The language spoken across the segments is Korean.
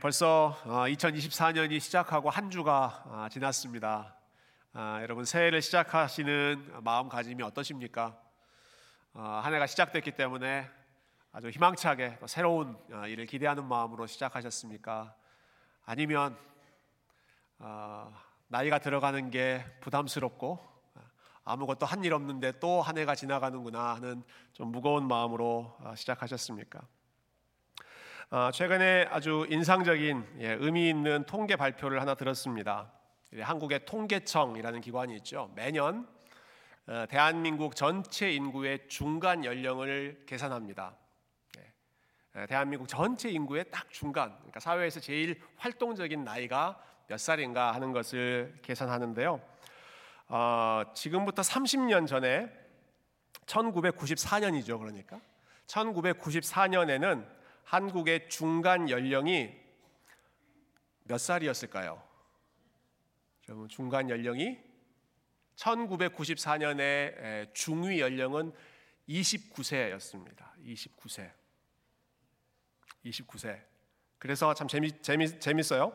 벌써 2024년이 어, 시작하고 한 주가 아, 지났습니다. 아, 여러분 새해를 시작하시는 마음가짐이 어떠십니까? 아, 한 해가 시작됐기 때문에 아주 희망차게 새로운 일을 기대하는 마음으로 시작하셨습니까? 아니면 나이가 들어가는 게 부담스럽고 아무것도 한 일 없는데 또 한 해가 지나가는구나 하는 좀 무거운 마음으로 시작하셨습니까? 어, 최근에 아주 인상적인 예, 의미 있는 통계 발표를 하나 들었습니다. 한국의 통계청이라는 기관이 있죠. 매년 어, 대한민국 전체 인구의 중간 연령을 계산합니다. 예, 대한민국 전체 인구의 딱 중간, 그러니까 사회에서 제일 활동적인 나이가 몇 살인가 하는 것을 계산하는데요. 어, 지금부터 30년 전에 1994년이죠. 그러니까 1994년에는 한국의 중간 연령이 몇 살이었을까요? 여러분 중간 연령이 1994년에 중위 연령은 29세였습니다. 29세. 29세. 그래서 참 재미, 재미, 재밌어요.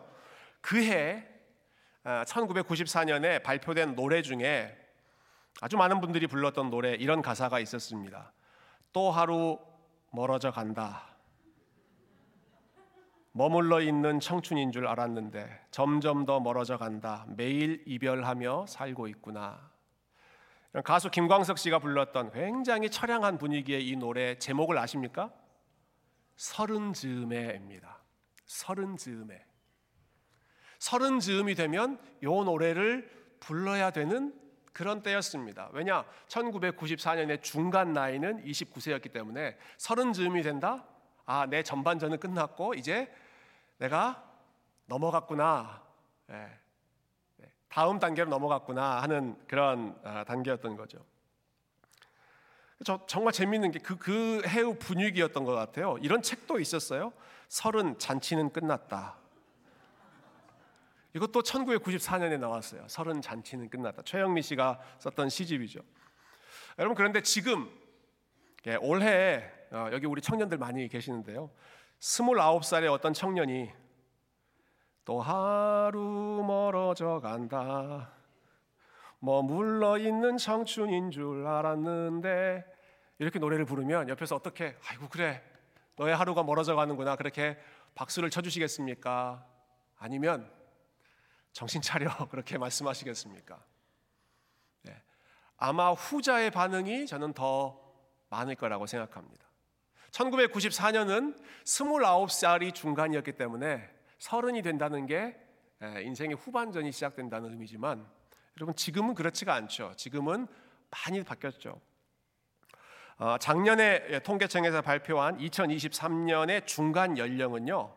그해 1994년에 아, 발표된 노래 중에 아주 많은 분들이 불렀던 노래 이런 가사가 있었습니다. 또 하루 멀어져 간다. 머물러 있는 청춘인 줄 알았는데 점점 더 멀어져 간다. 매일 이별하며 살고 있구나. 가수 김광석 씨가 불렀던 굉장히 처량한 분위기의 이 노래 제목을 아십니까? 서른 즈음에입니다. 서른 즈음에. 서른 즈음이 되면 이 노래를 불러야 되는 그런 때였습니다. 왜냐? 1994년의 중간 나이는 29세였기 때문에 서른 즈음이 된다. 아, 내 전반전은 끝났고 이제 내가 넘어갔구나. 네. 다음 단계로 넘어갔구나 하는 그런 아, 단계였던 거죠. 저 정말 재밌는 게 그 그 해우 분위기였던 것 같아요. 이런 책도 있었어요. 서른 잔치는 끝났다. 이것도 1994년에 나왔어요. 서른 잔치는 끝났다. 최영미 씨가 썼던 시집이죠. 여러분 그런데 지금 예, 올해 어, 여기 우리 청년들 많이 계시는데요. 29살의 어떤 청년이 또 하루 멀어져 간다. 머물러 있는 청춘인 줄 알았는데 이렇게 노래를 부르면 옆에서 어떻게 아이고 그래 너의 하루가 멀어져 가는구나 그렇게 박수를 쳐주시겠습니까? 아니면 정신 차려 그렇게 말씀하시겠습니까? 네. 아마 후자의 반응이 저는 더 많을 거라고 생각합니다. 1994년은 29살이 중간이었기 때문에 서른이 된다는 게 인생의 후반전이 시작된다는 의미지만 여러분 지금은 그렇지가 않죠. 지금은 많이 바뀌었죠. 어, 작년에 통계청에서 발표한 2023년의 중간 연령은요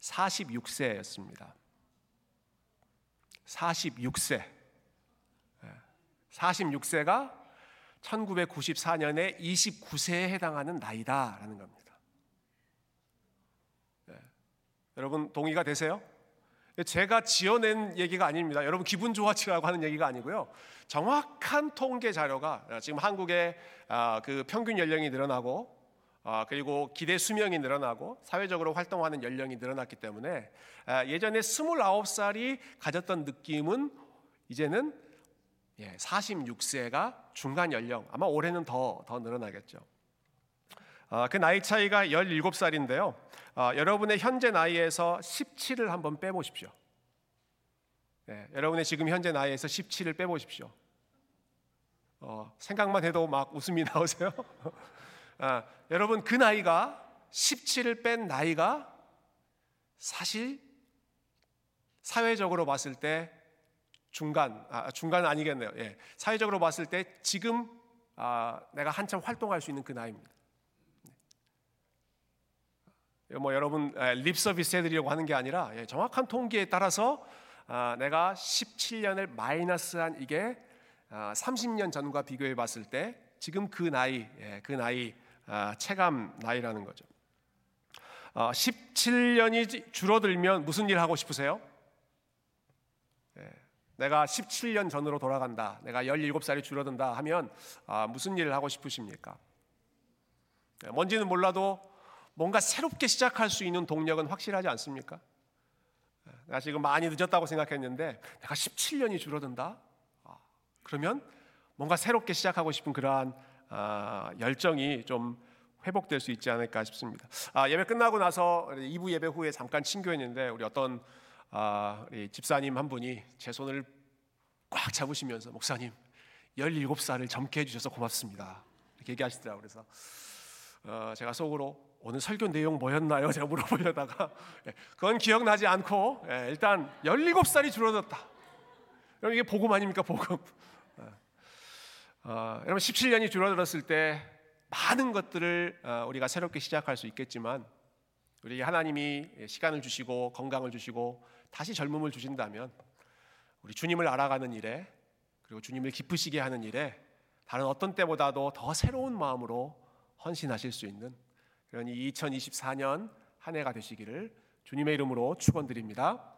46세였습니다. 46세. 46세가 1994년에 29세에 해당하는 나이다라는 겁니다. 네. 여러분 동의가 되세요? 제가 지어낸 얘기가 아닙니다. 여러분 기분 좋아지라고 하는 얘기가 아니고요. 정확한 통계 자료가 지금 한국의 아, 그 평균 연령이 늘어나고 아, 그리고 기대 수명이 늘어나고 사회적으로 활동하는 연령이 늘어났기 때문에 아, 예전에 29살이 가졌던 느낌은 이제는 46세가 예, 중간 연령 아마 올해는 더 더 늘어나겠죠. 그 나이 차이가 17살인데요. 어, 여러분의 현재 나이에서 17을 한번 빼보십시오. 네, 여러분의 지금 현재 나이에서 17을 빼보십시오. 어, 생각만 해도 막 웃음이 나오세요. 아, 여러분 그 나이가 17을 뺀 나이가 사실 사회적으로 봤을 때 중간 아, 중간은 아니겠네요. 예, 사회적으로 봤을 때 지금 아, 내가 한참 활동할 수 있는 그 나이입니다. 뭐 여러분 립 서비스 해드리려고 하는 게 아니라 예, 정확한 통계에 따라서 아, 내가 17년을 마이너스한 이게 30년 아, 전과 비교해 봤을 때 지금 그 나이 예, 그 나이 아, 체감 나이라는 거죠. 17년이 줄어들면 무슨 일 하고 싶으세요? 예, 내가 17년 전으로 돌아간다. 내가 17살이 줄어든다 하면 무슨 일을 하고 싶으십니까? 뭔지는 몰라도 뭔가 새롭게 시작할 수 있는 동력은 확실하지 않습니까? 내가 지금 많이 늦었다고 생각했는데 내가 17년이 줄어든다. 아, 그러면 뭔가 새롭게 시작하고 싶은 그러한 아, 열정이 좀 회복될 수 있지 않을까 싶습니다. 아, 예배 끝나고 나서 2부 예배 후에 잠깐 친교했는데 우리 어떤 아, 우리 집사님 한 분이 제 손을 꽉 잡으시면서 목사님 17살을 젊게 해주셔서 고맙습니다. 이렇게 얘기하시더라고요. 그래서 어, 제가 속으로 오늘 설교 내용 뭐였나요? 제가 물어보려다가 예, 그건 기억나지 않고 예, 일단 17살이 줄어들었다. 여러분 이게 복음 아닙니까? 복음. 예. 어, 여러분 17년이 줄어들었을 때 많은 것들을 어, 우리가 새롭게 시작할 수 있겠지만 우리 하나님이 시간을 주시고 건강을 주시고 다시 젊음을 주신다면 우리 주님을 알아가는 일에 그리고 주님을 기쁘시게 하는 일에 다른 어떤 때보다도 더 새로운 마음으로 헌신하실 수 있는 그런 2024년 한 해가 되시기를 주님의 이름으로 축원드립니다.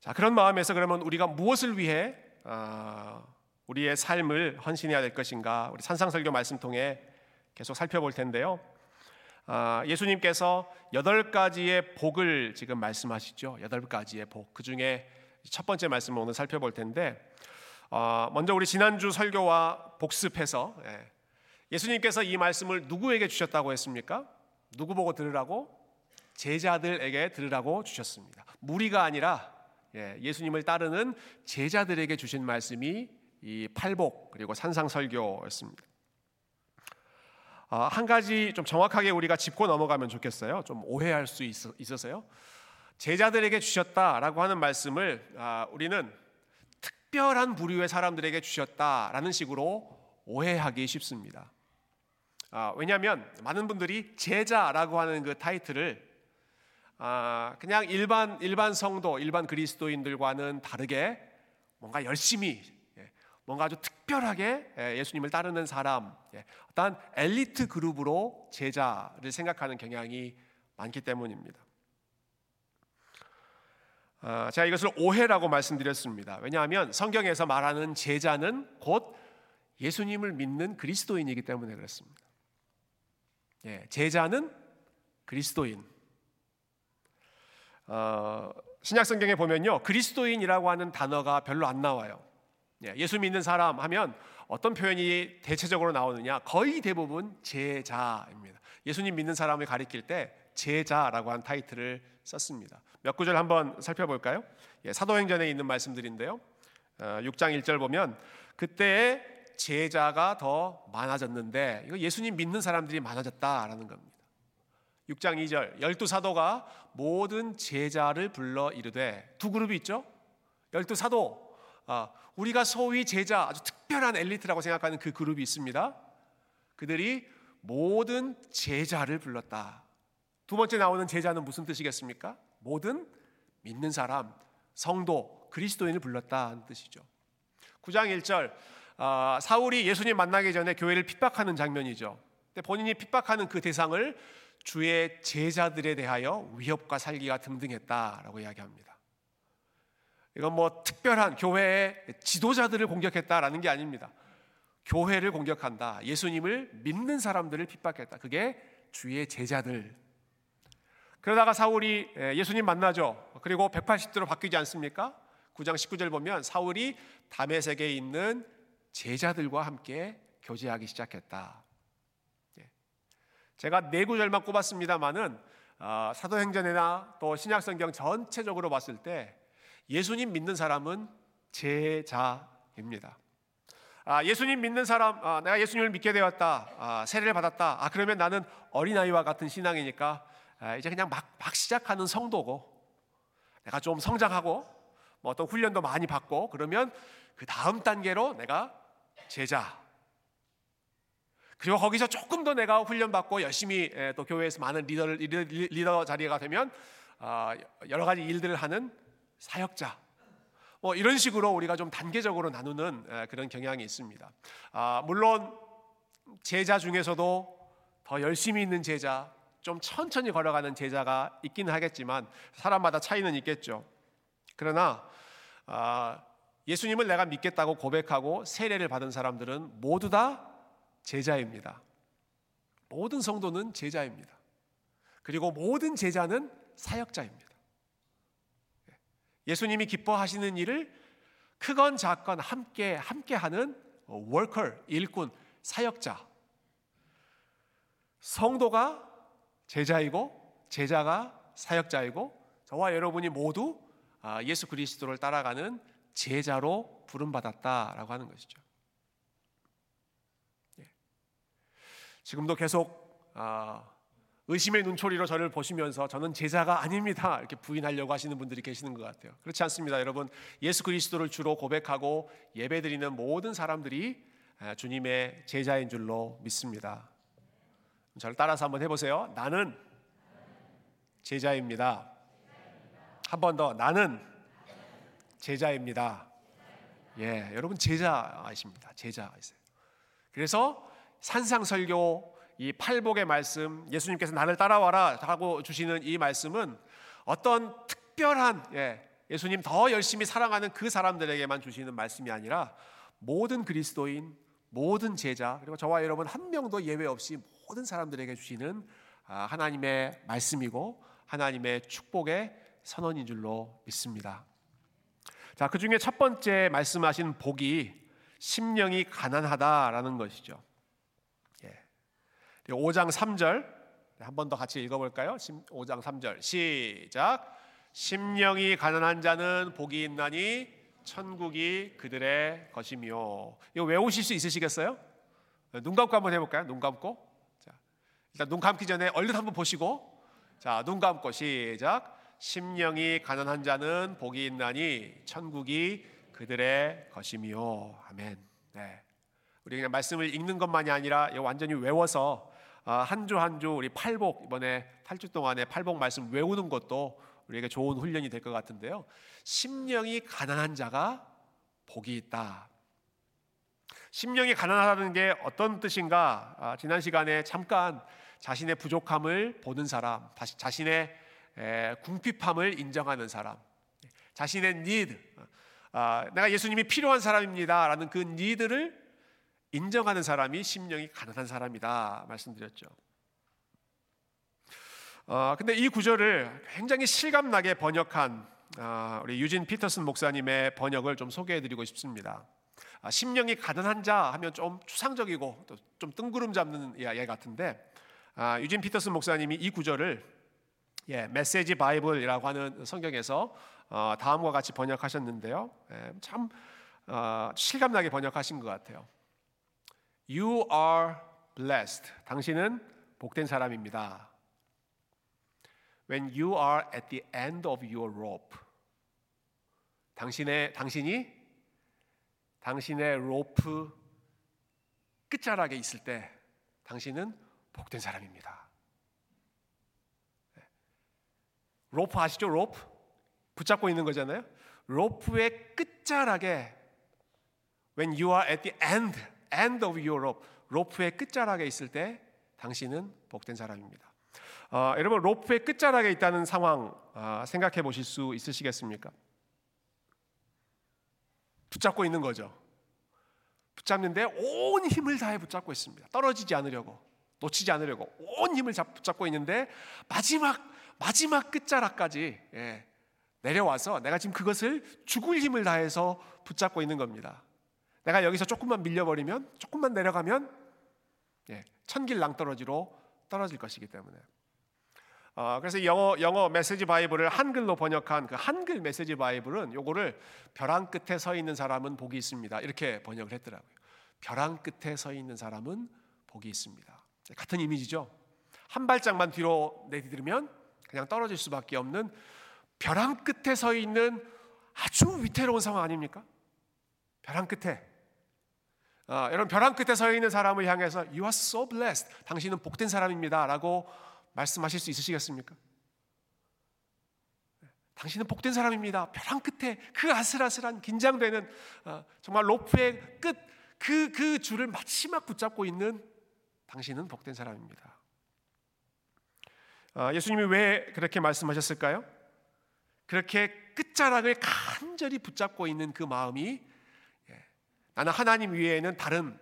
자 그런 마음에서 그러면 우리가 무엇을 위해 어, 우리의 삶을 헌신해야 될 것인가 우리 산상설교 말씀 통해 계속 살펴볼 텐데요. 어, 예수님께서 여덟 가지의 복을 지금 말씀하시죠. 여덟 가지의 복. 그 중에 첫 번째 말씀을 오늘 살펴볼 텐데 어, 먼저 우리 지난주 설교와 복습해서 예, 예수님께서 이 말씀을 누구에게 주셨다고 했습니까? 누구 보고 들으라고? 제자들에게 들으라고 주셨습니다. 무리가 아니라 예, 예수님을 따르는 제자들에게 주신 말씀이 이 팔복 그리고 산상설교였습니다. 아, 한 가지 좀 정확하게 우리가 짚고 넘어가면 좋겠어요. 좀 오해할 수 있어서요. 제자들에게 주셨다라고 하는 말씀을 아, 우리는 특별한 부류의 사람들에게 주셨다라는 식으로 오해하기 쉽습니다. 아, 왜냐하면 많은 분들이 제자라고 하는 그 타이틀을 아, 그냥 일반 일반 성도, 일반 그리스도인들과는 다르게 뭔가 열심히 예, 뭔가 아주 특별하게 예, 예수님을 따르는 사람, 예, 어떤 엘리트 그룹으로 제자를 생각하는 경향이 많기 때문입니다. 아, 제가 이것을 오해라고 말씀드렸습니다. 왜냐하면 성경에서 말하는 제자는 곧 예수님을 믿는 그리스도인이기 때문에 그렇습니다. 예, 제자는 그리스도인. 어, 신약 성경에 보면요, 그리스도인이라고 하는 단어가 별로 안 나와요. 예, 예수 믿는 사람 하면 어떤 표현이 대체적으로 나오느냐? 거의 대부분 제자입니다. 예수님 믿는 사람을 가리킬 때 제자라고 한 타이틀을 썼습니다. 몇 구절 한번 살펴볼까요? 예, 사도행전에 있는 말씀들인데요. 어, 6장 1절 보면 그때에 제자가 더 많아졌는데 이거 예수님 믿는 사람들이 많아졌다라는 겁니다. 6장 2절 열두 사도가 모든 제자를 불러 이르되 두 그룹이 있죠. 열두 사도 아, 우리가 소위 제자 아주 특별한 엘리트라고 생각하는 그 그룹이 있습니다. 그들이 모든 제자를 불렀다. 두 번째 나오는 제자는 무슨 뜻이겠습니까? 모든 믿는 사람, 성도, 그리스도인을 불렀다는 뜻이죠. 9장 1절 아, 사울이 예수님 만나기 전에 교회를 핍박하는 장면이죠. 근데 본인이 핍박하는 그 대상을 주의 제자들에 대하여 위협과 살기가 등등했다라고 이야기합니다. 이건 뭐 특별한 교회의 지도자들을 공격했다라는 게 아닙니다. 교회를 공격한다. 예수님을 믿는 사람들을 핍박했다. 그게 주의 제자들. 그러다가 사울이 예수님 만나죠. 그리고 180도로 바뀌지 않습니까? 9장 19절 보면 사울이 담에색에 있는 제자들과 함께 교제하기 시작했다. 예. 제가 네 구절만 꼽았습니다만은 어, 사도행전이나 또 신약성경 전체적으로 봤을 때 예수님 믿는 사람은 제자입니다. 아, 예수님 믿는 사람, 아, 내가 예수님을 믿게 되었다, 아, 세례를 받았다. 아, 그러면 나는 어린아이와 같은 신앙이니까 아, 이제 그냥 막, 막 시작하는 성도고, 내가 좀 성장하고, 뭐 어떤 훈련도 많이 받고, 그러면 그 다음 단계로 내가 제자. 그리고 거기서 조금 더 내가 훈련받고 열심히 또 교회에서 많은 리더를 리더 자리가 되면 아, 여러 가지 일들을 하는 사역자. 뭐 이런 식으로 우리가 좀 단계적으로 나누는 그런 경향이 있습니다. 아, 물론 제자 중에서도 더 열심히 있는 제자, 좀 천천히 걸어가는 제자가 있기는 하겠지만 사람마다 차이는 있겠죠. 그러나 아, 예수님을 내가 믿겠다고 고백하고 세례를 받은 사람들은 모두 다 제자입니다. 모든 성도는 제자입니다. 그리고 모든 제자는 사역자입니다. 예수님이 기뻐하시는 일을 크건 작건 함께 함께 하는 워커, 일꾼, 사역자. 성도가 제자이고 제자가 사역자이고 저와 여러분이 모두 아, 예수 그리스도를 따라가는 제자로 부름받았다라고 하는 것이죠. 예. 지금도 계속 아, 의심의 눈초리로 저를 보시면서 저는 제자가 아닙니다. 이렇게 부인하려고 하시는 분들이 계시는 것 같아요. 그렇지 않습니다. 여러분, 예수 그리스도를 주로 고백하고 예배드리는 모든 사람들이 아, 주님의 제자인 줄로 믿습니다. 저를 따라서 한번 해보세요. 나는 제자입니다. 한 번 더. 나는 제자입니다. 예, 여러분 제자이십니다. 제자가 있어요. 그래서 산상설교 이 팔복의 말씀, 예수님께서 나를 따라와라 하고 주시는 이 말씀은 어떤 특별한 예, 예수님 더 열심히 사랑하는 그 사람들에게만 주시는 말씀이 아니라 모든 그리스도인, 모든 제자 그리고 저와 여러분 한 명도 예외 없이 모든 사람들에게 주시는 아, 하나님의 말씀이고 하나님의 축복의 선언인 줄로 믿습니다. 자, 그 중에 첫 번째 말씀하신 복이 심령이 가난하다라는 것이죠. 5장 3절. 한 번 더 같이 읽어볼까요? 5장 3절. 시작. 심령이 가난한 자는 복이 있나니 천국이 그들의 것이며 이거 외우실 수 있으시겠어요? 눈 감고 한번 해볼까요? 눈 감고. 자, 일단 눈 감기 전에 얼른 한번 보시고. 자 눈 감고 시작. 심령이 가난한 자는 복이 있나니 천국이 그들의 것이며 아멘. 네. 우리 그냥 말씀을 읽는 것만이 아니라 완전히 외워서 한주한주 우리 팔복 이번에 8주 동안에 팔복 말씀 외우는 것도 우리에게 좋은 훈련이 될 것 같은데요. 심령이 가난한 자가 복이 있다. 심령이 가난하다는 게 어떤 뜻인가? 아, 지난 시간에 잠깐 자신의 부족함을 보는 사람, 다시 자신의 에, 궁핍함을 인정하는 사람, 자신의 need, 아, 내가 예수님이 필요한 사람입니다라는 그 니드를 인정하는 사람이 심령이 가난한 사람이다 말씀드렸죠. 어, 근데 이 구절을 굉장히 실감나게 번역한 어, 우리 유진 피터슨 목사님의 번역을 좀 소개해드리고 싶습니다. 아, 심령이 가난한 자 하면 좀 추상적이고 또 좀 뜬구름 잡는 예 같은데 아, 유진 피터슨 목사님이 이 구절을 예, 메시지 바이블이라고 하는 성경에서 어, 다음과 같이 번역하셨는데요. 예, 참 어, 실감나게 번역하신 것 같아요. You are blessed. 당신은 복된 사람입니다. When you are at the end of your rope. 당신의 당신이 당신의 로프 끝자락에 있을 때 당신은 복된 사람입니다. 로프 아시죠? 로프 붙잡고 있는 거잖아요. 로프의 끝자락에 when you are at the end end of your rope, 로프의 끝자락에 있을 때 당신은 복된 사람입니다. 어, 여러분 로프의 끝자락에 있다는 상황 어, 생각해 보실 수 있으시겠습니까? 붙잡고 있는 거죠. 붙잡는데 온 힘을 다해 붙잡고 있습니다. 떨어지지 않으려고, 놓치지 않으려고 온 힘을 붙잡고 있는데 마지막 마지막 끝자락까지 예, 내려와서 내가 지금 그것을 죽을 힘을 다해서 붙잡고 있는 겁니다. 내가 여기서 조금만 밀려버리면 조금만 내려가면 예, 천길 낭떠러지로 떨어질 것이기 때문에. 어, 그래서 영어 영어 메시지 바이블을 한글로 번역한 그 한글 메시지 바이블은 요거를 벼랑 끝에 서 있는 사람은 복이 있습니다. 이렇게 번역을 했더라고요. 벼랑 끝에 서 있는 사람은 복이 있습니다. 같은 이미지죠. 한 발짝만 뒤로 내디디면 그냥 떨어질 수밖에 없는 벼랑 끝에 서 있는 아주 위태로운 상황 아닙니까? 벼랑 끝에 어, 여러분 벼랑 끝에 서 있는 사람을 향해서 You are so blessed. 당신은 복된 사람입니다라고 말씀하실 수 있으시겠습니까? 당신은 복된 사람입니다. 벼랑 끝에 그 아슬아슬한 긴장되는 어, 정말 로프의 끝 그그 그 줄을 마지막 붙잡고 있는 당신은 복된 사람입니다. 어, 예수님이 왜 그렇게 말씀하셨을까요? 그렇게 끝자락을 간절히 붙잡고 있는 그 마음이 나는 하나님 위에는 다른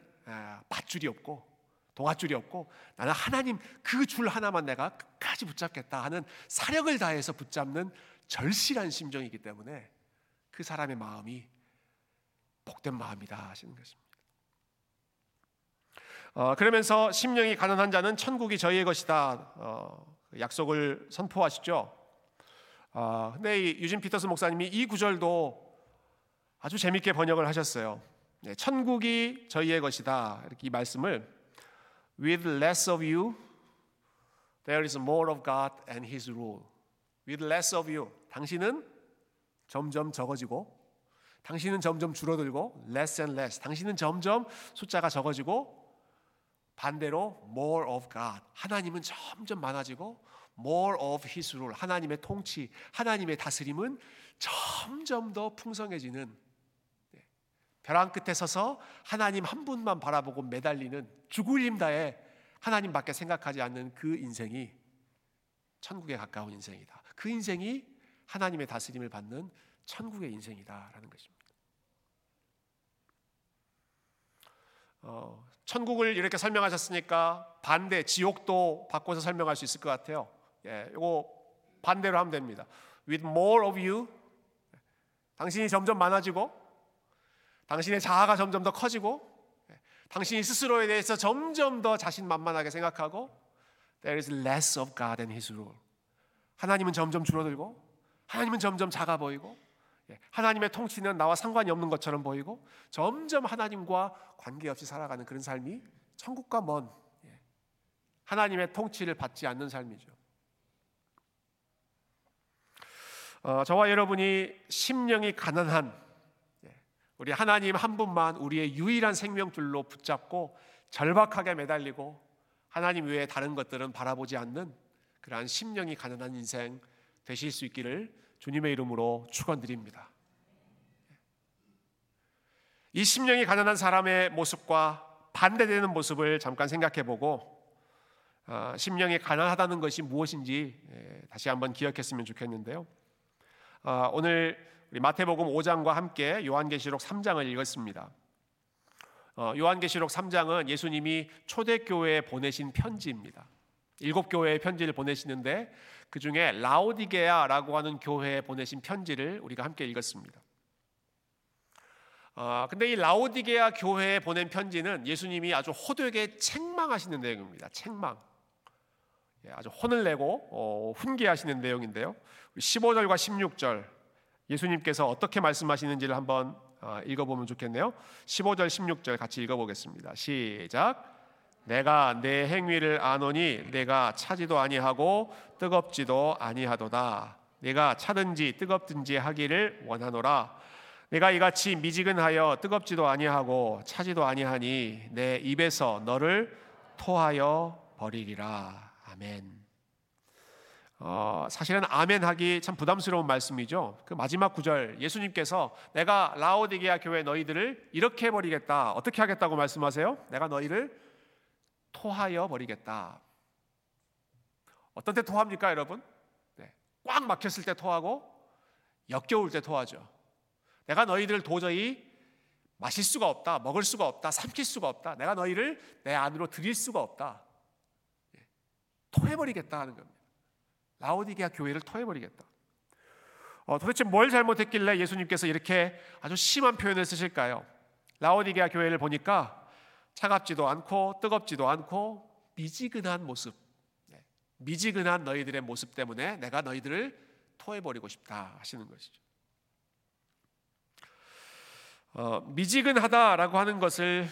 밧줄이 없고 동아줄이 없고 나는 하나님 그 줄 하나만 내가 끝까지 붙잡겠다 하는 사력을 다해서 붙잡는 절실한 심정이기 때문에 그 사람의 마음이 복된 마음이다 하시는 것입니다. 어, 그러면서 심령이 가난한 자는 천국이 저희의 것이다 어, 그 약속을 선포하시죠. 어, 근데 이 유진 피터스 목사님이 이 구절도 아주 재밌게 번역을 하셨어요. 네, 천국이 저희의 것이다 이렇게 이 말씀을 with less of you there is more of God and His rule. with less of you 당신은 점점 적어지고 당신은 점점 줄어들고 less and less 당신은 점점 숫자가 적어지고 반대로 more of God 하나님은 점점 많아지고 more of his rule 하나님의 통치 하나님의 다스림은 점점 더 풍성해지는 네. 벼랑 끝에 서서 하나님 한 분만 바라보고 매달리는 죽을 힘다에 하나님밖에 생각하지 않는 그 인생이 천국에 가까운 인생이다. 그 인생이 하나님의 다스림을 받는 천국의 인생이다라는 것입니다. 어, 천국을 이렇게 설명하셨으니까 반대 지옥도 바꿔서 설명할 수 있을 것 같아요. 예, 이거 반대로 하면 됩니다. With more of you, 당신이 점점 많아지고, 당신의 자아가 점점 더 커지고, 예, 당신이 스스로에 대해서 점점 더 자신만만하게 생각하고, there is less of God and His rule. 하나님은 점점 줄어들고, 하나님은 점점 작아 보이고, 예, 하나님의 통치는 나와 상관이 없는 것처럼 보이고 점점 하나님과 관계없이 살아가는 그런 삶이 천국과 먼 예, 하나님의 통치를 받지 않는 삶이죠. 어, 저와 여러분이 심령이 가난한 예, 우리 하나님 한 분만 우리의 유일한 생명줄로 붙잡고 절박하게 매달리고 하나님 외에 다른 것들은 바라보지 않는 그러한 심령이 가난한 인생 되실 수 있기를 주님의 이름으로 축원드립니다. 이 심령이 가난한 사람의 모습과 반대되는 모습을 잠깐 생각해 보고 어, 심령이 가난하다는 것이 무엇인지 예, 다시 한번 기억했으면 좋겠는데요. 어, 오늘 우리 마태복음 5장과 함께 요한계시록 3장을 읽었습니다. 어, 요한계시록 3장은 예수님이 초대교회에 보내신 편지입니다. 일곱 교회에 편지를 보내시는데 그 중에 라오디게아라고 하는 교회에 보내신 편지를 우리가 함께 읽었습니다. 어, 근데 이 라오디게아 교회에 보낸 편지는 예수님이 아주 호되게 책망하시는 내용입니다. 책망. 예, 아주 혼을 내고 어, 훈계하시는 내용인데요. 15절과 16절 예수님께서 어떻게 말씀하시는지를 한번 어, 읽어보면 좋겠네요. 15절, 16절 같이 읽어보겠습니다. 시작. 내가 내 행위를 아노니 내가 차지도 아니하고 뜨겁지도 아니하도다. 내가 차든지 뜨겁든지 하기를 원하노라. 내가 이같이 미지근하여 뜨겁지도 아니하고 차지도 아니하니 내 입에서 너를 토하여 버리리라. 아멘. 어, 사실은 아멘 하기 참 부담스러운 말씀이죠. 그 마지막 구절 예수님께서 내가 라오디게아 교회 너희들을 이렇게 해 버리겠다. 어떻게 하겠다고 말씀하세요? 내가 너희를 토하여 버리겠다. 어떤 때 토합니까, 여러분? 네. 꽉 막혔을 때 토하고 역겨울 때 토하죠. 내가 너희들을 도저히 마실 수가 없다, 먹을 수가 없다, 삼킬 수가 없다. 내가 너희를 내 안으로 들일 수가 없다. 예. 토해버리겠다 하는 겁니다. 라오디게아 교회를 토해버리겠다. 어, 도대체 뭘 잘못했길래 예수님께서 이렇게 아주 심한 표현을 쓰실까요? 라오디게아 교회를 보니까 차갑지도 않고 뜨겁지도 않고 미지근한 모습, 네. 미지근한 너희들의 모습 때문에 내가 너희들을 토해버리고 싶다 하시는 것이죠. 어, 미지근하다라고 하는 것을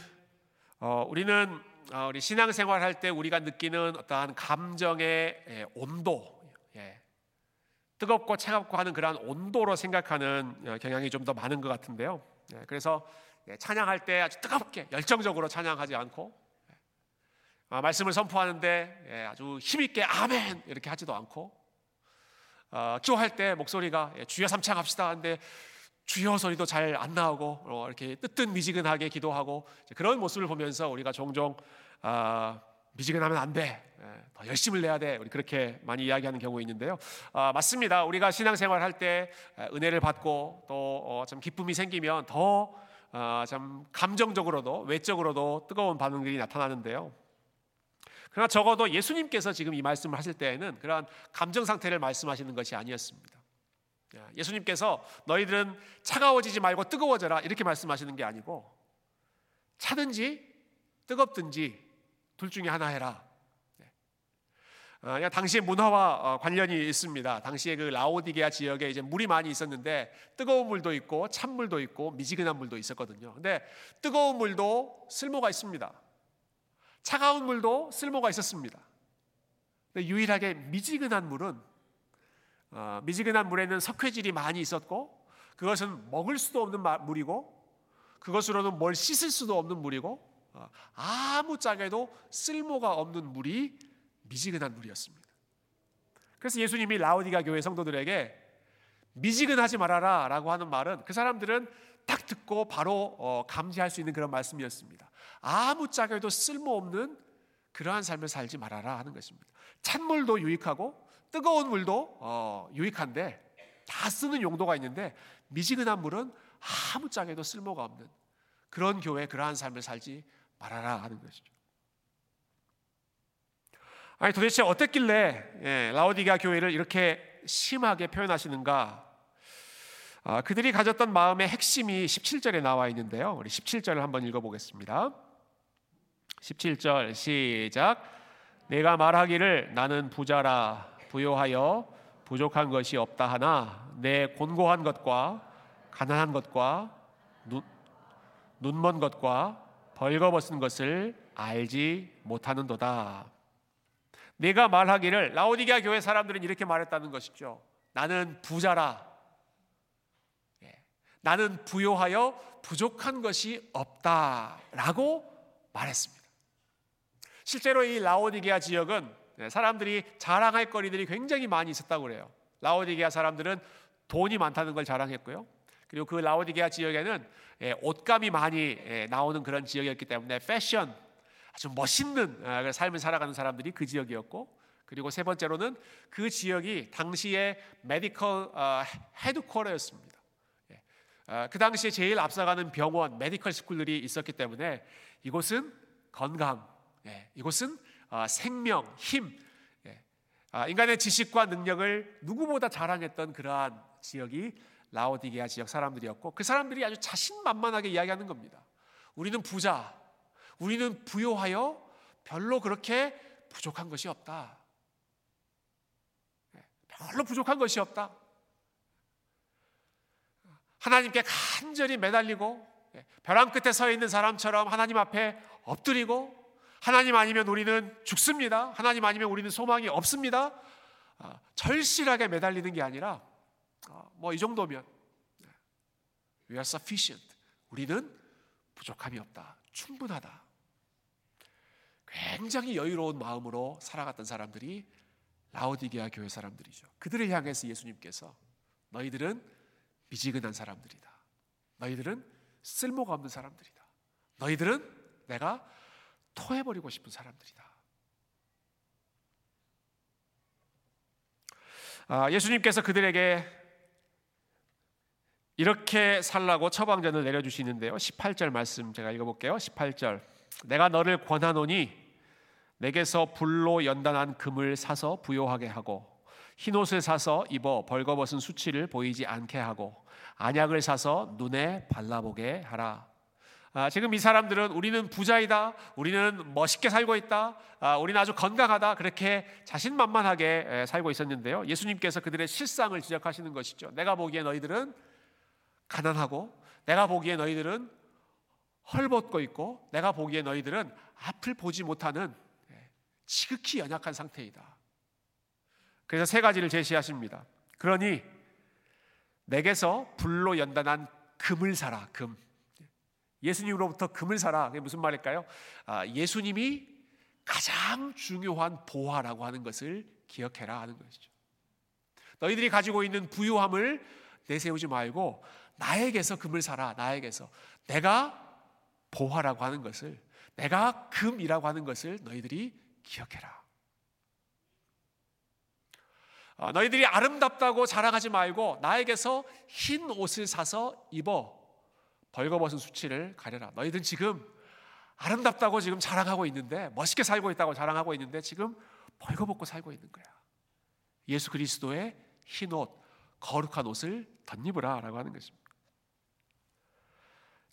어, 우리는 어, 우리 신앙생활 할 때 우리가 느끼는 어떠한 감정의 예, 온도, 예, 뜨겁고 차갑고 하는 그러한 온도로 생각하는 어, 경향이 좀 더 많은 것 같은데요. 예, 그래서 예, 찬양할 때 아주 뜨겁게 열정적으로 찬양하지 않고 예, 아, 말씀을 선포하는데 예, 아주 힘있게 아멘 이렇게 하지도 않고 어, 기도할 때 목소리가 주여 삼창합시다 하는데 주여 소리도 잘 안 나오고 어, 이렇게 뜨뜻미지근하게 기도하고 그런 모습을 보면서 우리가 종종 아, 미지근하면 안 돼. 더 열심을 내야 돼. 우리 그렇게 많이 이야기하는 경우 있는데요. 아, 맞습니다. 우리가 신앙생활 할 때 은혜를 받고 또좀 어, 기쁨이 생기면 더참 아, 감정적으로도 외적으로도 뜨거운 반응들이 나타나는데요. 그러나 적어도 예수님께서 지금 이 말씀을 하실 때에는 그러한 감정 상태를 말씀하시는 것이 아니었습니다. 예수님께서 너희들은 차가워지지 말고 뜨거워져라 이렇게 말씀하시는 게 아니고 차든지 뜨겁든지 둘 중에 하나 해라. 어, 당시의 문화와 어, 관련이 있습니다. 당시에 그 라오디게아 지역에 이제 물이 많이 있었는데 뜨거운 물도 있고 찬물도 있고 미지근한 물도 있었거든요. 근데 뜨거운 물도 쓸모가 있습니다. 차가운 물도 쓸모가 있었습니다. 근데 유일하게 미지근한 물은 어, 미지근한 물에는 석회질이 많이 있었고 그것은 먹을 수도 없는 물이고 그것으로는 뭘 씻을 수도 없는 물이고 아무짝에도 쓸모가 없는 물이 미지근한 물이었습니다. 그래서 예수님이 라오디가 교회 성도들에게 미지근하지 말아라 라고 하는 말은 그 사람들은 딱 듣고 바로 어, 감지할 수 있는 그런 말씀이었습니다. 아무짝에도 쓸모없는 그러한 삶을 살지 말아라 하는 것입니다. 찬물도 유익하고 뜨거운 물도 어, 유익한데 다 쓰는 용도가 있는데 미지근한 물은 아무짝에도 쓸모가 없는 그런 교회 그러한 삶을 살지 말아라 하는 것이죠. 아니 도대체 어땠길래 예, 라오디가 교회를 이렇게 심하게 표현하시는가? 아, 그들이 가졌던 마음의 핵심이 17절에 나와 있는데요. 우리 17절을 한번 읽어보겠습니다. 17절 시작. 내가 말하기를 나는 부자라 부요하여 부족한 것이 없다 하나 내 곤고한 것과 가난한 것과 눈, 눈먼 것과 벌거벗은 것을 알지 못하는도다. 내가 말하기를 라오디게아 교회 사람들은 이렇게 말했다는 것이죠. 나는 부자라. 예. 나는 부요하여 부족한 것이 없다라고 말했습니다. 실제로 이 라오디게아 지역은 예, 사람들이 자랑할 거리들이 굉장히 많이 있었다고 그래요. 라오디게아 사람들은 돈이 많다는 걸 자랑했고요. 그리고 그 라오디게아 지역에는 예, 옷감이 많이 나오는 그런 지역이었기 때문에 패션 아주 멋있는 아, 삶을 살아가는 사람들이 그 지역이었고 그리고 세 번째로는 그 지역이 당시의 medical headquarter였습니다. 예. 아, 그 당시에 제일 앞서가는 병원, medical school들이 있었기 때문에 이곳은 건강, 예. 이곳은 아, 생명, 힘, 예. 인간의 지식과 능력을 누구보다 자랑했던 그러한 지역이 라오디게아 지역 사람들이었고 그 사람들이 아주 자신만만하게 이야기하는 겁니다. 우리는 부자, 우리는 부요하여 별로 그렇게 부족한 것이 없다. 네, 별로 부족한 것이 없다. 하나님께 간절히 매달리고 네, 벼랑 끝에 서 있는 사람처럼 하나님 앞에 엎드리고 하나님 아니면 우리는 죽습니다. 하나님 아니면 우리는 소망이 없습니다. 아, 절실하게 매달리는 게 아니라 아, 뭐이 정도면 네, we are sufficient. 우리는 부족함이 없다. 충분하다. 굉장히 여유로운 마음으로 살아갔던 사람들이 라오디게아 교회 사람들이죠. 그들을 향해서 예수님께서 너희들은 미지근한 사람들이다. 너희들은 쓸모가 없는 사람들이다. 너희들은 내가 토해버리고 싶은 사람들이다. 아, 예수님께서 그들에게 이렇게 살라고 처방전을 내려주시는데요. 18절 말씀 제가 읽어볼게요. 18절. 내가 너를 권하노니 내게서 불로 연단한 금을 사서 부요하게 하고 흰 옷을 사서 입어 벌거벗은 수치를 보이지 않게 하고 안약을 사서 눈에 발라보게 하라. 아, 지금 이 사람들은 우리는 부자이다, 우리는 멋있게 살고 있다, 아, 우리는 아주 건강하다 그렇게 자신만만하게 에, 살고 있었는데요. 예수님께서 그들의 실상을 지적하시는 것이죠. 내가 보기에 너희들은 가난하고, 내가 보기에 너희들은 헐벗고 있고 내가 보기에 너희들은 앞을 보지 못하는 예, 지극히 연약한 상태이다. 그래서 세 가지를 제시하십니다. 그러니 내게서 불로 연단한 금을 사라. 금. 예수님으로부터 금을 사라. 그게 무슨 말일까요? 아, 예수님이 가장 중요한 보화라고 하는 것을 기억해라 하는 것이죠. 너희들이 가지고 있는 부유함을 내세우지 말고 나에게서 금을 사라. 나에게서 내가 보화라고 하는 것을 내가 금이라고 하는 것을 너희들이 기억해라. 어, 너희들이 아름답다고 자랑하지 말고 나에게서 흰 옷을 사서 입어 벌거벗은 수치를 가려라. 너희들 지금 아름답다고 지금 자랑하고 있는데 멋있게 살고 있다고 자랑하고 있는데 지금 벌거벗고 살고 있는 거야. 예수 그리스도의 흰 옷, 거룩한 옷을 덧입으라라고 하는 것입니다.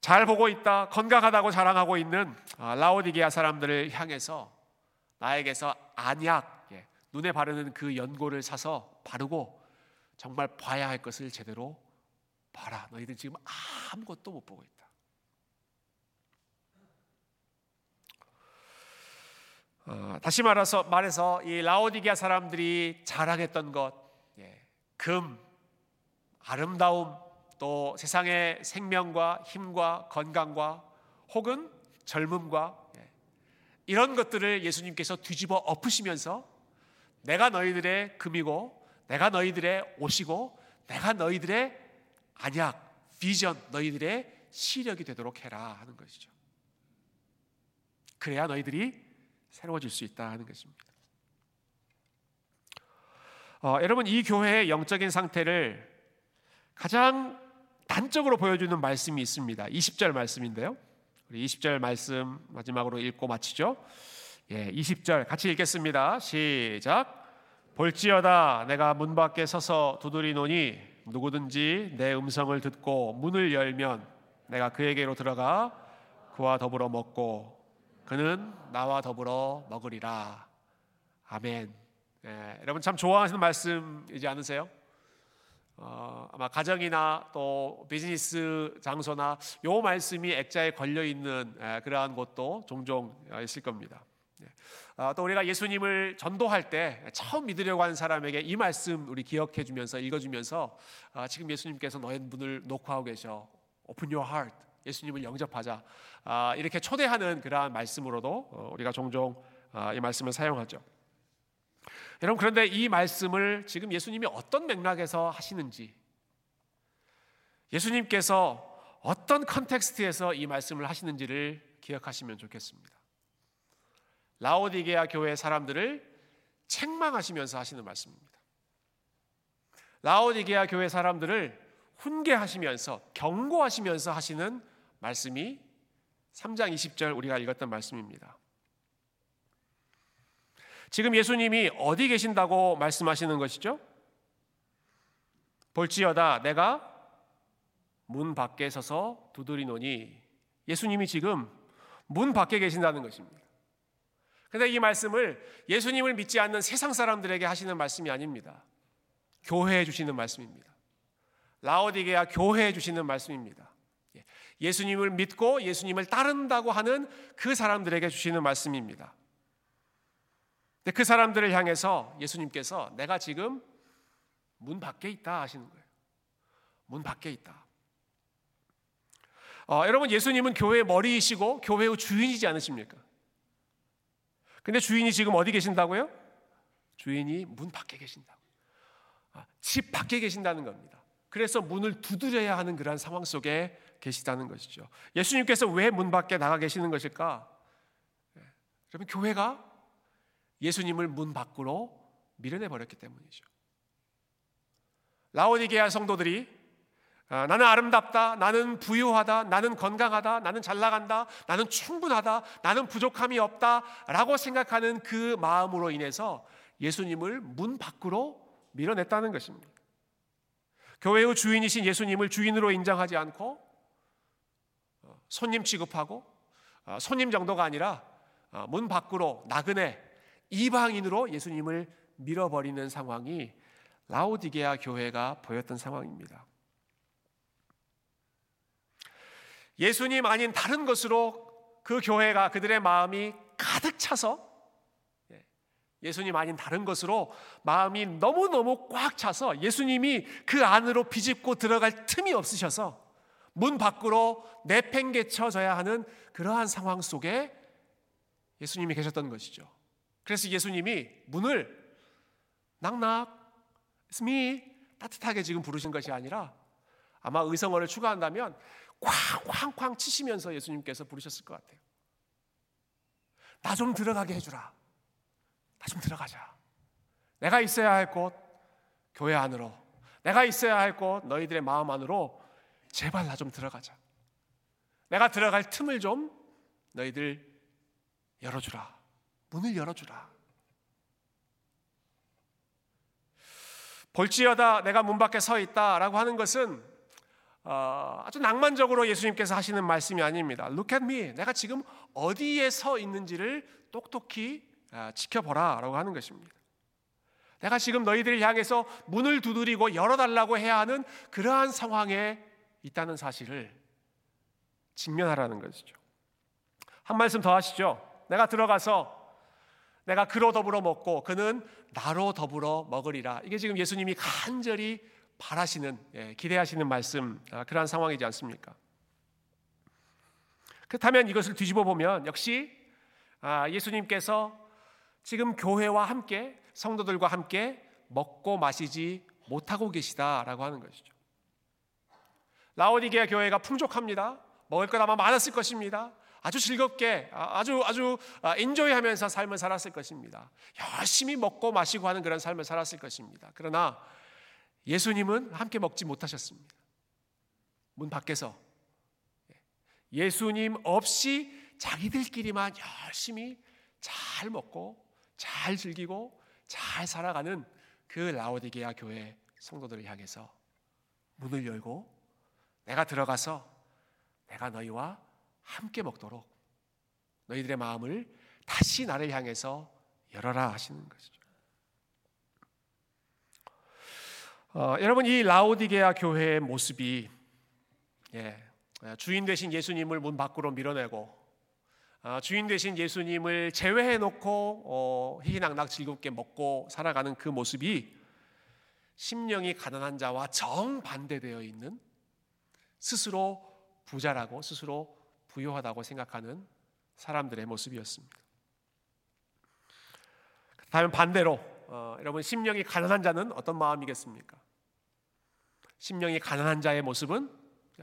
잘 보고 있다, 건강하다고 자랑하고 있는 아, 라오디게아 사람들을 향해서 나에게서 안약, 예, 눈에 바르는 그 연고를 사서 바르고 정말 봐야 할 것을 제대로 봐라. 너희들 지금 아무것도 못 보고 있다. 어, 다시 말해서 말해서 이 라오디게아 사람들이 자랑했던 것, 예, 금, 아름다움, 또 세상의 생명과 힘과 건강과 혹은 젊음과 예, 이런 것들을 예수님께서 뒤집어 엎으시면서 내가 너희들의 금이고 내가 너희들의 옷이고 내가 너희들의 안약, 비전, 너희들의 시력이 되도록 해라 하는 것이죠. 그래야 너희들이 새로워질 수 있다 하는 것입니다. 어, 여러분 이 교회의 영적인 상태를 가장 단적으로 보여주는 말씀이 있습니다. 20절 말씀인데요. 우리 20절 말씀 마지막으로 읽고 마치죠. 예, 20절 같이 읽겠습니다. 시작. 볼지어다 내가 문 밖에 서서 두드리노니 누구든지 내 음성을 듣고 문을 열면 내가 그에게로 들어가 그와 더불어 먹고 그는 나와 더불어 먹으리라. 아멘. 예, 여러분 참 좋아하시는 말씀이지 않으세요? 어, 아마 가정이나 또 비즈니스 장소나 요 말씀이 액자에 걸려 있는 예, 그러한 곳도 종종 있을 겁니다. 예. 아, 또 우리가 예수님을 전도할 때 처음 믿으려고 하는 사람에게 이 말씀 우리 기억해 주면서 읽어 주면서 아, 지금 예수님께서 너의 문을 놓고 하고 계셔. Open your heart. 예수님을 영접하자. 아, 이렇게 초대하는 그러한 말씀으로도 어, 우리가 종종 이 말씀을 사용하죠. 여러분 그런데 이 말씀을 지금 예수님이 어떤 맥락에서 하시는지 예수님께서 어떤 컨텍스트에서 이 말씀을 하시는지를 기억하시면 좋겠습니다. 라오디게아 교회 사람들을 책망하시면서 하시는 말씀입니다. 라오디게아 교회 사람들을 훈계하시면서 경고하시면서 하시는 말씀이 3장 20절 우리가 읽었던 말씀입니다. 지금 예수님이 어디 계신다고 말씀하시는 것이죠? 볼지어다 내가 문 밖에 서서 두드리노니 예수님이 지금 문 밖에 계신다는 것입니다. 근데 이 말씀을 예수님을 믿지 않는 세상 사람들에게 하시는 말씀이 아닙니다. 교회에 주시는 말씀입니다. 라오디게아 교회에 주시는 말씀입니다. 예, 예수님을 믿고 예수님을 따른다고 하는 그 사람들에게 주시는 말씀입니다. 그 사람들을 향해서 예수님께서 내가 지금 문 밖에 있다 하시는 거예요. 문 밖에 있다. 어, 여러분 예수님은 교회의 머리이시고 교회의 주인이지 않으십니까? 근데 주인이 지금 어디 계신다고요? 주인이 문 밖에 계신다고. 아, 집 밖에 계신다는 겁니다. 그래서 문을 두드려야 하는 그러한 상황 속에 계시다는 것이죠. 예수님께서 왜 문 밖에 나가 계시는 것일까? 여러분 예, 교회가 예수님을 문 밖으로 밀어내 버렸기 때문이죠. 라오디게아 성도들이 아, 나는 아름답다, 나는 부유하다, 나는 건강하다, 나는 잘 나간다, 나는 충분하다, 나는 부족함이 없다라고 생각하는 그 마음으로 인해서 예수님을 문 밖으로 밀어냈다는 것입니다. 교회의 주인이신 예수님을 주인으로 인정하지 않고 어, 손님 취급하고 어, 손님 정도가 아니라 어, 문 밖으로 나그네 이방인으로 예수님을 밀어버리는 상황이 라오디게아 교회가 보였던 상황입니다. 예수님 아닌 다른 것으로 그 교회가 그들의 마음이 가득 차서 예, 예수님 아닌 다른 것으로 마음이 너무너무 꽉 차서 예수님이 그 안으로 비집고 들어갈 틈이 없으셔서 문 밖으로 내팽개쳐져야 하는 그러한 상황 속에 예수님이 계셨던 것이죠. 그래서 예수님이 문을 낙낙 me 따뜻하게 지금 부르신 것이 아니라 아마 의성어를 추가한다면 쾅쾅쾅 치시면서 예수님께서 부르셨을 것 같아요. 나 좀 들어가게 해주라. 나 좀 들어가자. 내가 있어야 할 곳, 교회 안으로. 내가 있어야 할 곳, 너희들의 마음 안으로 제발 나 좀 들어가자. 내가 들어갈 틈을 좀 너희들 열어주라. 문을 열어주라. 볼지어다 내가 문 밖에 서 있다라고 하는 것은 어, 아주 낭만적으로 예수님께서 하시는 말씀이 아닙니다. Look at me. 내가 지금 어디에 서 있는지를 똑똑히 아, 지켜보라라고 하는 것입니다. 내가 지금 너희들을 향해서 문을 두드리고 열어달라고 해야 하는 그러한 상황에 있다는 사실을 직면하라는 것이죠. 한 말씀 더 하시죠. 내가 들어가서 내가 그로 더불어 먹고 그는 나로 더불어 먹으리라. 이게 지금 예수님이 간절히 바라시는 예, 기대하시는 말씀 아, 그러한 상황이지 않습니까? 그렇다면 이것을 뒤집어 보면 역시 아, 예수님께서 지금 교회와 함께 성도들과 함께 먹고 마시지 못하고 계시다라고 하는 것이죠. 라오디게아 교회가 풍족합니다. 먹을 것 아마 많았을 것입니다. 아주 즐겁게 아, 아주 아주 인조이하면서 삶을 살았을 것입니다. 열심히 먹고 마시고 하는 그런 삶을 살았을 것입니다. 그러나 예수님은 함께 먹지 못하셨습니다. 문 밖에서 예수님 없이 자기들끼리만 열심히 잘 먹고 잘 즐기고 잘 살아가는 그 라오디게아 교회 성도들을 향해서 문을 열고 내가 들어가서 내가 너희와 함께 먹도록 너희들의 마음을 다시 나를 향해서 열어라 하시는 것이죠. 어, 여러분 이 라오디게아 교회의 모습이 예, 주인 되신 예수님을 문 밖으로 밀어내고 어, 주인 되신 예수님을 제외해 놓고 어, 희희낙낙 즐겁게 먹고 살아가는 그 모습이 심령이 가난한 자와 정반대되어 있는 스스로 부자라고 스스로 부유하다고 생각하는 사람들의 모습이었습니다. 다음 반대로 어, 여러분 심령이 가난한 자는 어떤 마음이겠습니까? 심령이 가난한 자의 모습은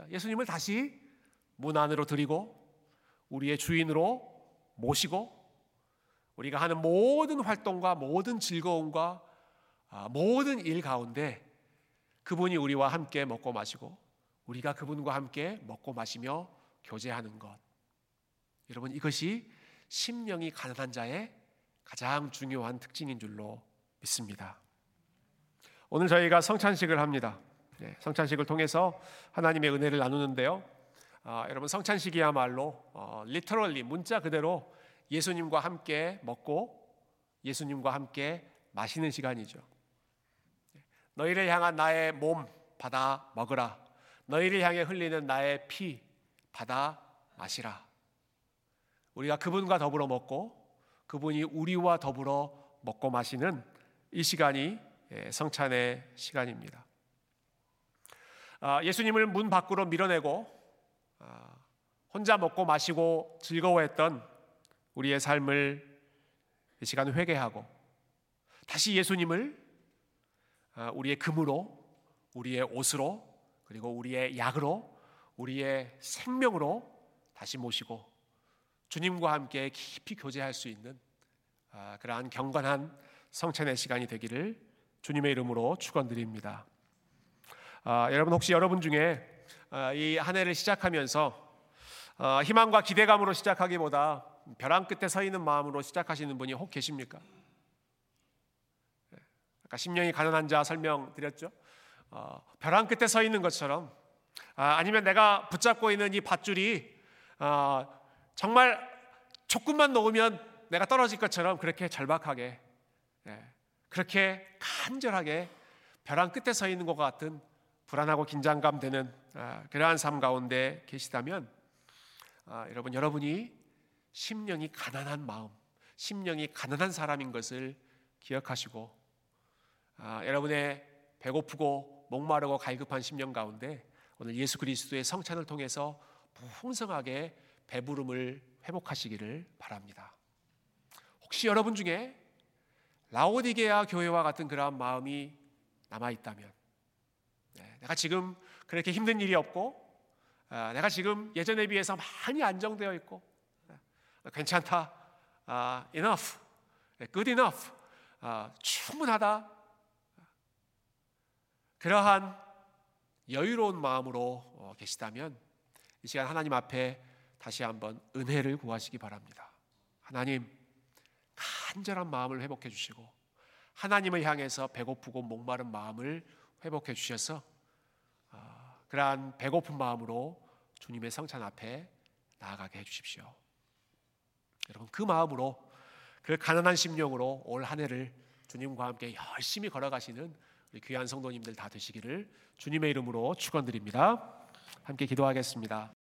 예수님을 다시 문 안으로 드리고 우리의 주인으로 모시고 우리가 하는 모든 활동과 모든 즐거움과 아, 모든 일 가운데 그분이 우리와 함께 먹고 마시고 우리가 그분과 함께 먹고 마시며 교제하는 것. 여러분 이것이 심령이 가난한 자의 가장 중요한 특징인 줄로 믿습니다. 오늘 저희가 성찬식을 합니다. 네, 성찬식을 통해서 하나님의 은혜를 나누는데요. 아, 여러분 성찬식이야말로 어, 리터럴리 문자 그대로 예수님과 함께 먹고 예수님과 함께 마시는 시간이죠. 너희를 향한 나의 몸 받아 먹으라. 너희를 향해 흘리는 나의 피 받아 마시라. 우리가 그분과 더불어 먹고 그분이 우리와 더불어 먹고 마시는 이 시간이 예, 성찬의 시간입니다. 아, 예수님을 문 밖으로 밀어내고 아, 혼자 먹고 마시고 즐거워했던 우리의 삶을 이 시간 회개하고 다시 예수님을 아, 우리의 금으로 우리의 옷으로 그리고 우리의 약으로 우리의 생명으로 다시 모시고 주님과 함께 깊이 교제할 수 있는 아, 그러한 경건한 성찬의 시간이 되기를 주님의 이름으로 축원드립니다. 여러분 혹시 여러분 중에 어, 이한 해를 시작하면서 어, 희망과 기대감으로 시작하기보다 벼랑 끝에 서 있는 마음으로 시작하시는 분이 혹 계십니까? 네. 아까 심령이 가난한 자 설명 드렸죠. 어, 벼랑 끝에 서 있는 것처럼 아, 니면 내가 붙잡고 있는 이 밧줄이 정말 조금만 놓으면 내가 떨어질 것처럼 그렇게 절박하게 네. 그렇게 간절하게 벼랑 끝에 서 있는 것 같은 불안하고 긴장감 되는 아, 그러한 삶 가운데 계시다면 아, 여러분 여러분이 심령이 가난한 마음, 심령이 가난한 사람인 것을 기억하시고 아, 여러분의 배고프고 목마르고 갈급한 심령 가운데 오늘 예수 그리스도의 성찬을 통해서 풍성하게 배부름을 회복하시기를 바랍니다. 혹시 여러분 중에 라오디게아 교회와 같은 그러한 마음이 남아 있다면 네, 내가 지금 그렇게 힘든 일이 없고 아, 내가 지금 예전에 비해서 많이 안정되어 있고 아, 괜찮다, 아, enough, good enough, 충분하다. 그러한 여유로운 마음으로 어, 계시다면 이 시간 하나님 앞에 다시 한번 은혜를 구하시기 바랍니다. 하나님 간절한 마음을 회복해 주시고 하나님을 향해서 배고프고 목마른 마음을 회복해 주셔서 아, 그러한 배고픈 마음으로 주님의 성찬 앞에 나아가게 해 주십시오. 여러분 그 마음으로 그 가난한 심령으로 올 한 해를 주님과 함께 열심히 걸어가시는 우리 귀한 성도님들 다 되시기를 주님의 이름으로 축원드립니다. 함께 기도하겠습니다.